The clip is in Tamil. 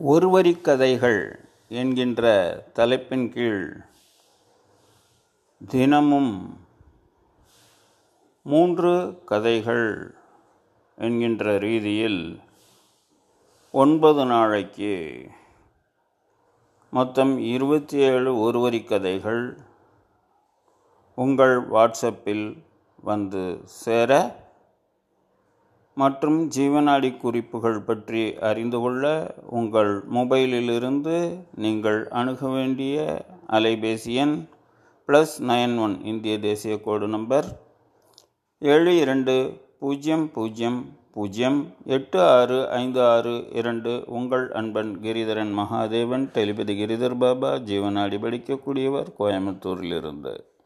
ஒருவரி கதைகள் என்கின்ற தலைப்பின் கீழ் தினமும் மூன்று கதைகள் என்கின்ற ரீதியில் ஒன்பது நாளைக்கு மொத்தம் இருபத்தி ஏழு ஒருவரி கதைகள் உங்கள் வாட்ஸ்அப்பில் வந்து சேர மற்றும் ஜீவனாடி குறிப்புகள் பற்றி அறிந்து கொள்ள உங்கள் மொபைலிலிருந்து நீங்கள் அணுக வேண்டிய அலைபேசி எண் ப்ளஸ் நயன் ஒன் இந்திய தேசிய கோடு நம்பர் ஏழு இரண்டு பூஜ்ஜியம் பூஜ்ஜியம் பூஜ்ஜியம் எட்டு ஆறு ஐந்து ஆறு இரண்டு உங்கள் அன்பன் கிரிதரன் மகாதேவன் டெலிபதி கிரிதர் பாபா ஜீவனாடி படிக்கக்கூடியவர் கோயம்புத்தூரிலிருந்து.